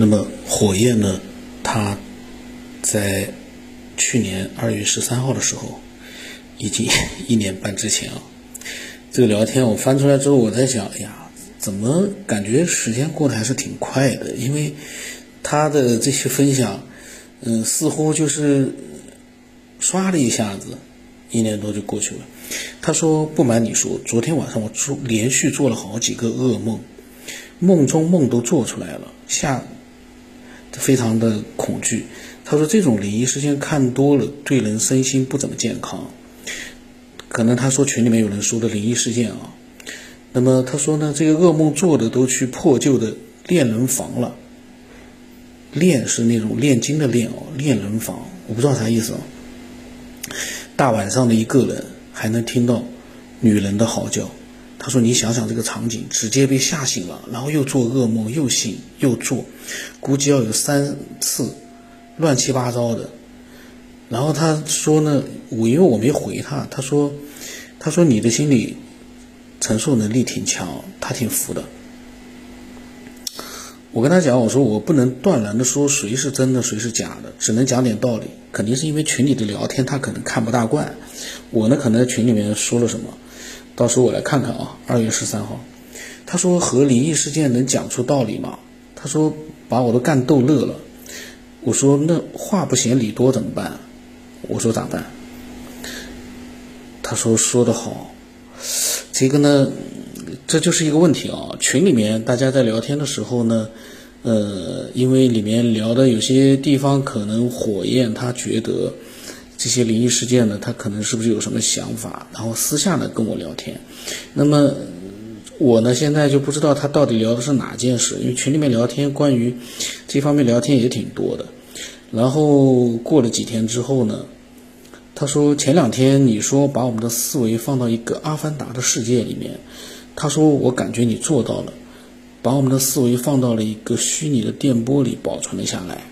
那么火焰呢，它在去年二月十三号的时候，已经 一年半之前啊。这个聊天我翻出来之后，我在想，哎呀，怎么感觉时间过得还是挺快的？因为他的这些分享，嗯，似乎就是刷了一下子，一年多就过去了。他说：“不瞒你说，昨天晚上我做连续做了好几个噩梦，梦中梦都做出来了，吓，非常的恐惧。”他说：“这种灵异事件看多了，对人身心不怎么健康。可能他说群里面有人说的灵异事件啊。那么他说呢，这个噩梦做的都去破旧的炼人房了。炼是那种炼金的炼哦，炼人房，我不知道啥意思啊。大晚上的一个人。”还能听到女人的嚎叫，他说：“你想想这个场景，直接被吓醒了，然后又做噩梦，又醒又做，估计要有三次，乱七八糟的。”然后他说呢，我因为我没回他，他说：“他说你的心理承受能力挺强，他挺服的。”我跟他讲，我说我不能断然的说谁是真的，谁是假的，只能讲点道理。肯定是因为群里的聊天，他可能看不大惯。我呢，可能在群里面说了什么，到时候我来看看啊。二月十三号，他说和灵异事件能讲出道理吗？他说把我都干逗乐了。我说那话不嫌理多怎么办？我说咋办？他说说的好，这个呢。这就是一个问题啊！群里面大家在聊天的时候呢，呃，因为里面聊的有些地方可能火焰他觉得这些灵异事件呢，他可能是不是有什么想法，然后私下呢跟我聊天。那么我呢现在就不知道他到底聊的是哪件事，因为群里面聊天关于这方面聊天也挺多的。然后过了几天之后呢，他说前两天你说把我们的思维放到一个阿凡达的世界里面。他说：“我感觉你做到了，把我们的思维放到了一个虚拟的电波里保存了下来。”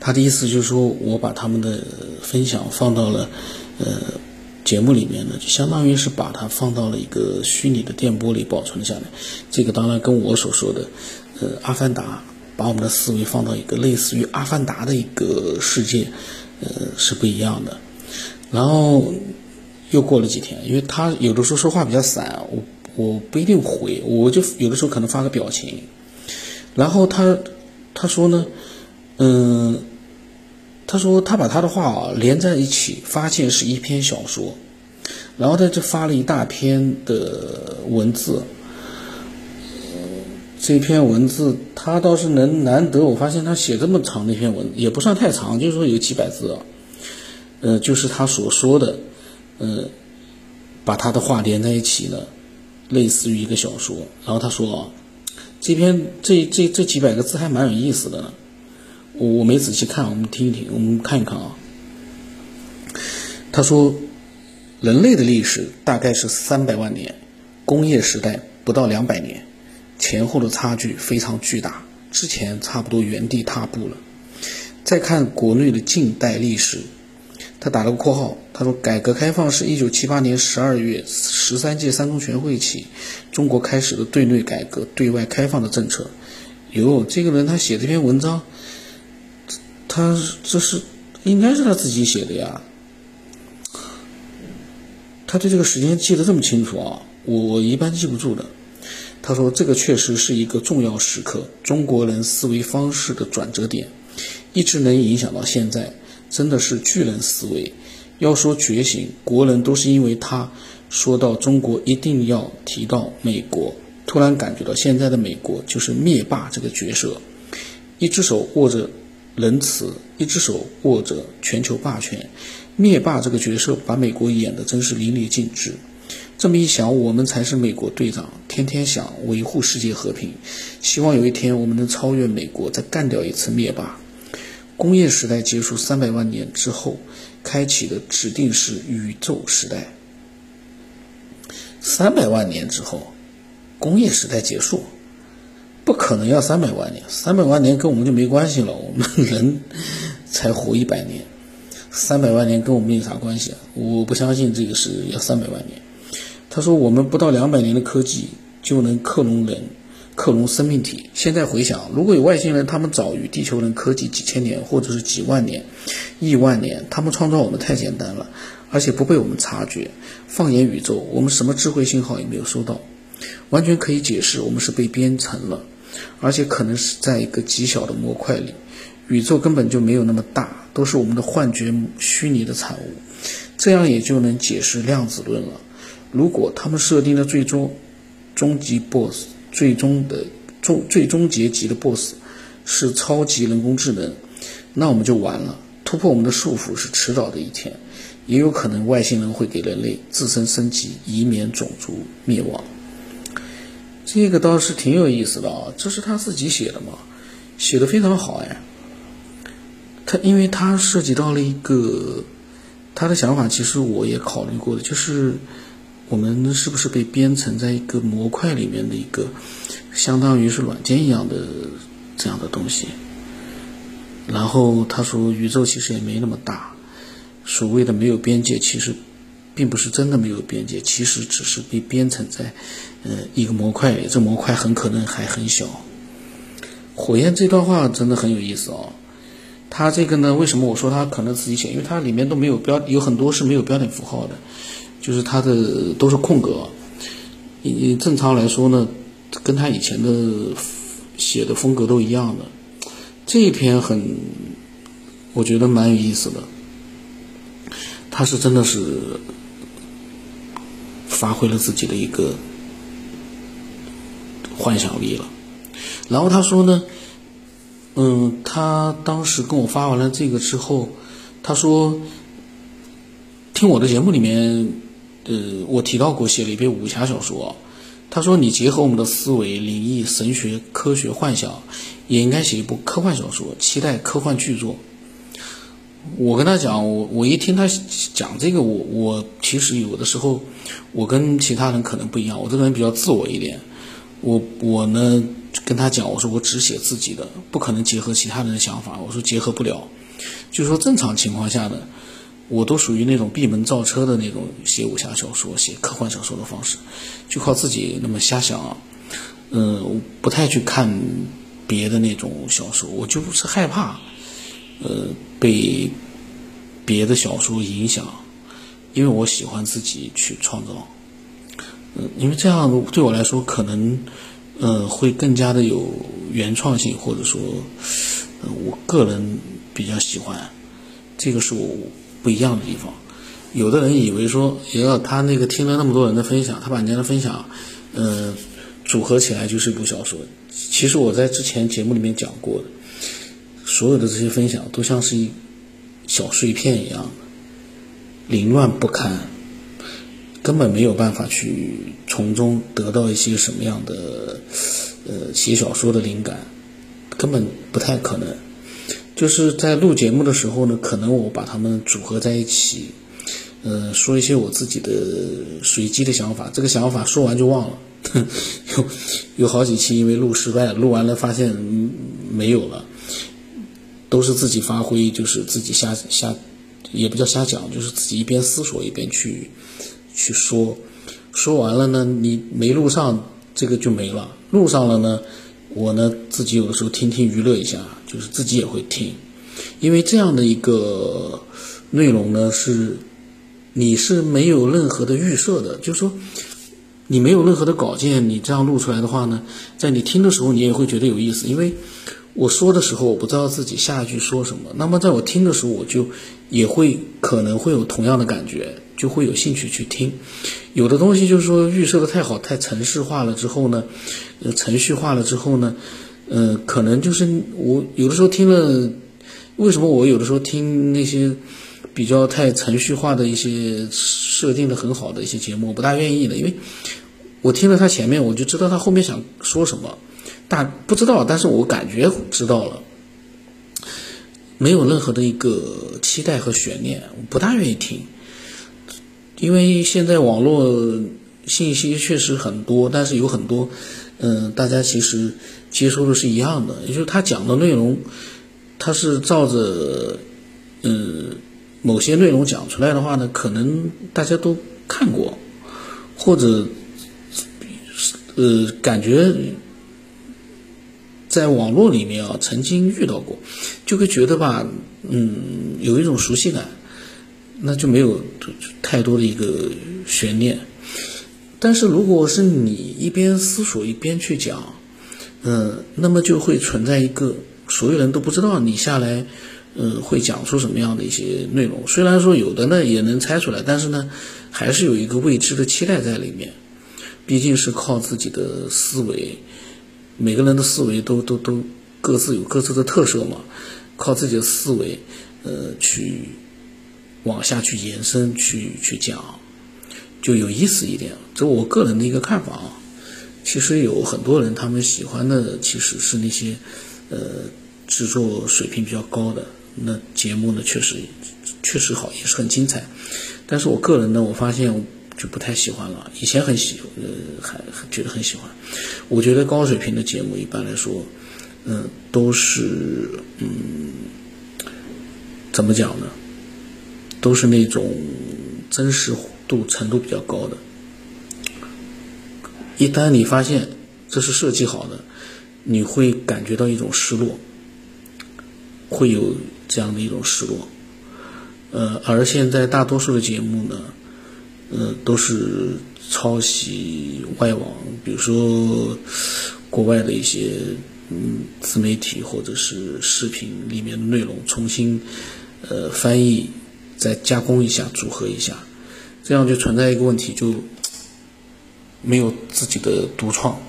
他的意思就是说，我把他们的分享放到了呃节目里面呢，就相当于是把它放到了一个虚拟的电波里保存了下来。这个当然跟我所说的呃阿凡达把我们的思维放到一个类似于阿凡达的一个世界呃是不一样的。然后。又过了几天，因为他有的时候说话比较散，我我不一定回，我就有的时候可能发个表情。然后他他说呢，嗯，他说他把他的话啊连在一起，发现是一篇小说，然后他就发了一大篇的文字。这篇文字他倒是能难得，我发现他写这么长的一篇文，也不算太长，就是说有几百字啊。呃，就是他所说的。呃，把他的话连在一起呢，类似于一个小说。然后他说啊，这篇这这这几百个字还蛮有意思的呢。我我没仔细看，我们听一听，我们看一看啊。他说，人类的历史大概是三百万年，工业时代不到两百年，前后的差距非常巨大。之前差不多原地踏步了。再看国内的近代历史。他打了个括号，他说：“改革开放是一九七八年十二月十三届三中全会起，中国开始的对内改革、对外开放的政策。”哟，这个人他写这篇文章，他这是应该是他自己写的呀。他对这个时间记得这么清楚啊，我一般记不住的。他说：“这个确实是一个重要时刻，中国人思维方式的转折点，一直能影响到现在。”真的是巨人思维。要说觉醒，国人都是因为他说到中国一定要提到美国，突然感觉到现在的美国就是灭霸这个角色，一只手握着仁慈，一只手握着全球霸权。灭霸这个角色把美国演得真是淋漓尽致。这么一想，我们才是美国队长，天天想维护世界和平，希望有一天我们能超越美国，再干掉一次灭霸。工业时代结束三百万年之后，开启的指定是宇宙时代。三百万年之后，工业时代结束，不可能要三百万年。三百万年跟我们就没关系了，我们 人才活一百年，三百万年跟我们有啥关系啊？我不相信这个是要三百万年。他说我们不到两百年的科技就能克隆人，克隆生命体。现在回想，如果有外星人，他们早于地球人科技几千年，或者是几万年、亿万年，他们创造我们太简单了，而且不被我们察觉。放眼宇宙，我们什么智慧信号也没有收到，完全可以解释我们是被编程了，而且可能是在一个极小的模块里，宇宙根本就没有那么大，都是我们的幻觉、虚拟的产物。这样也就能解释量子论了。如果他们设定的最终终极 BOSS，最终的终最终结局的 BOSS 是超级人工智能，那我们就完了。突破我们的束缚是迟早的一天，也有可能外星人会给人类自身升级，以免种族灭亡。这个倒是挺有意思的啊，这是他自己写的嘛，写的非常好哎。他因为他涉及到了一个。他的想法其实我也考虑过的，就是我们是不是被编程在一个模块里面的一个，相当于是软件一样的这样的东西。然后他说，宇宙其实也没那么大，所谓的没有边界，其实并不是真的没有边界，其实只是被编程在呃一个模块，这模块很可能还很小。火焰这段话真的很有意思哦。他这个呢？为什么我说他可能自己写？因为它里面都没有标，有很多是没有标点符号的，就是它的都是空格。你正常来说呢，跟他以前的写的风格都一样的。这一篇很，我觉得蛮有意思的。他是真的是发挥了自己的一个幻想力了。然后他说呢。嗯，他当时跟我发完了这个之后，他说，听我的节目里面，呃，我提到过写了一篇武侠小说，他说你结合我们的思维、灵异、神学、科学、幻想，也应该写一部科幻小说，期待科幻巨作。我跟他讲，我我一听他讲这个，我我其实有的时候，我跟其他人可能不一样，我这个人比较自我一点，我我呢。跟他讲，我说我只写自己的，不可能结合其他人的想法。我说结合不了，就是说正常情况下的，我都属于那种闭门造车的那种写武侠小说、写科幻小说的方式，就靠自己那么瞎想啊。嗯，我不太去看别的那种小说，我就是害怕，呃，被别的小说影响，因为我喜欢自己去创造。嗯，因为这样对我来说可能。呃，会更加的有原创性，或者说，呃，我个人比较喜欢，这个是我不一样的地方。有的人以为说，也要他那个听了那么多人的分享，他把人家的分享，呃，组合起来就是一部小说。其实我在之前节目里面讲过的，所有的这些分享都像是一小碎片一样，凌乱不堪。根本没有办法去从中得到一些什么样的，呃，写小说的灵感，根本不太可能。就是在录节目的时候呢，可能我把它们组合在一起，呃，说一些我自己的随机的想法。这个想法说完就忘了，有有好几期因为录失败，录完了发现没有了，都是自己发挥，就是自己瞎瞎，也不叫瞎讲，就是自己一边思索一边去。去说，说完了呢，你没录上，这个就没了；录上了呢，我呢自己有的时候听听娱乐一下，就是自己也会听，因为这样的一个内容呢是，你是没有任何的预设的，就是说你没有任何的稿件，你这样录出来的话呢，在你听的时候你也会觉得有意思，因为我说的时候我不知道自己下一句说什么，那么在我听的时候我就也会可能会有同样的感觉。就会有兴趣去听，有的东西就是说预设的太好，太程式化了之后呢，呃，程序化了之后呢，呃，可能就是我有的时候听了，为什么我有的时候听那些比较太程序化的一些设定的很好的一些节目，我不大愿意的，因为我听了他前面，我就知道他后面想说什么，大不知道，但是我感觉知道了，没有任何的一个期待和悬念，我不大愿意听。因为现在网络信息确实很多，但是有很多，嗯，大家其实接收的是一样的，也就是他讲的内容，他是照着，嗯，某些内容讲出来的话呢，可能大家都看过，或者，呃，感觉在网络里面啊曾经遇到过，就会觉得吧，嗯，有一种熟悉感，那就没有太多的一个悬念。但是如果是你一边思索一边去讲，嗯，那么就会存在一个所有人都不知道你下来，嗯，会讲出什么样的一些内容。虽然说有的呢也能猜出来，但是呢，还是有一个未知的期待在里面。毕竟是靠自己的思维，每个人的思维都都都各自有各自的特色嘛，靠自己的思维，呃，去往下去延伸，去去讲。就有意思一点，这我个人的一个看法啊。其实有很多人他们喜欢的其实是那些，呃，制作水平比较高的那节目呢，确实确实好，也是很精彩。但是我个人呢，我发现就不太喜欢了。以前很喜，呃，还觉得很喜欢。我觉得高水平的节目一般来说，嗯，都是嗯，怎么讲呢？都是那种真实。度程度比较高的，一旦你发现这是设计好的，你会感觉到一种失落，会有这样的一种失落。呃，而现在大多数的节目呢，呃，都是抄袭外网，比如说国外的一些嗯自媒体或者是视频里面的内容，重新呃翻译，再加工一下，组合一下。这样就存在一个问题，就没有自己的独创。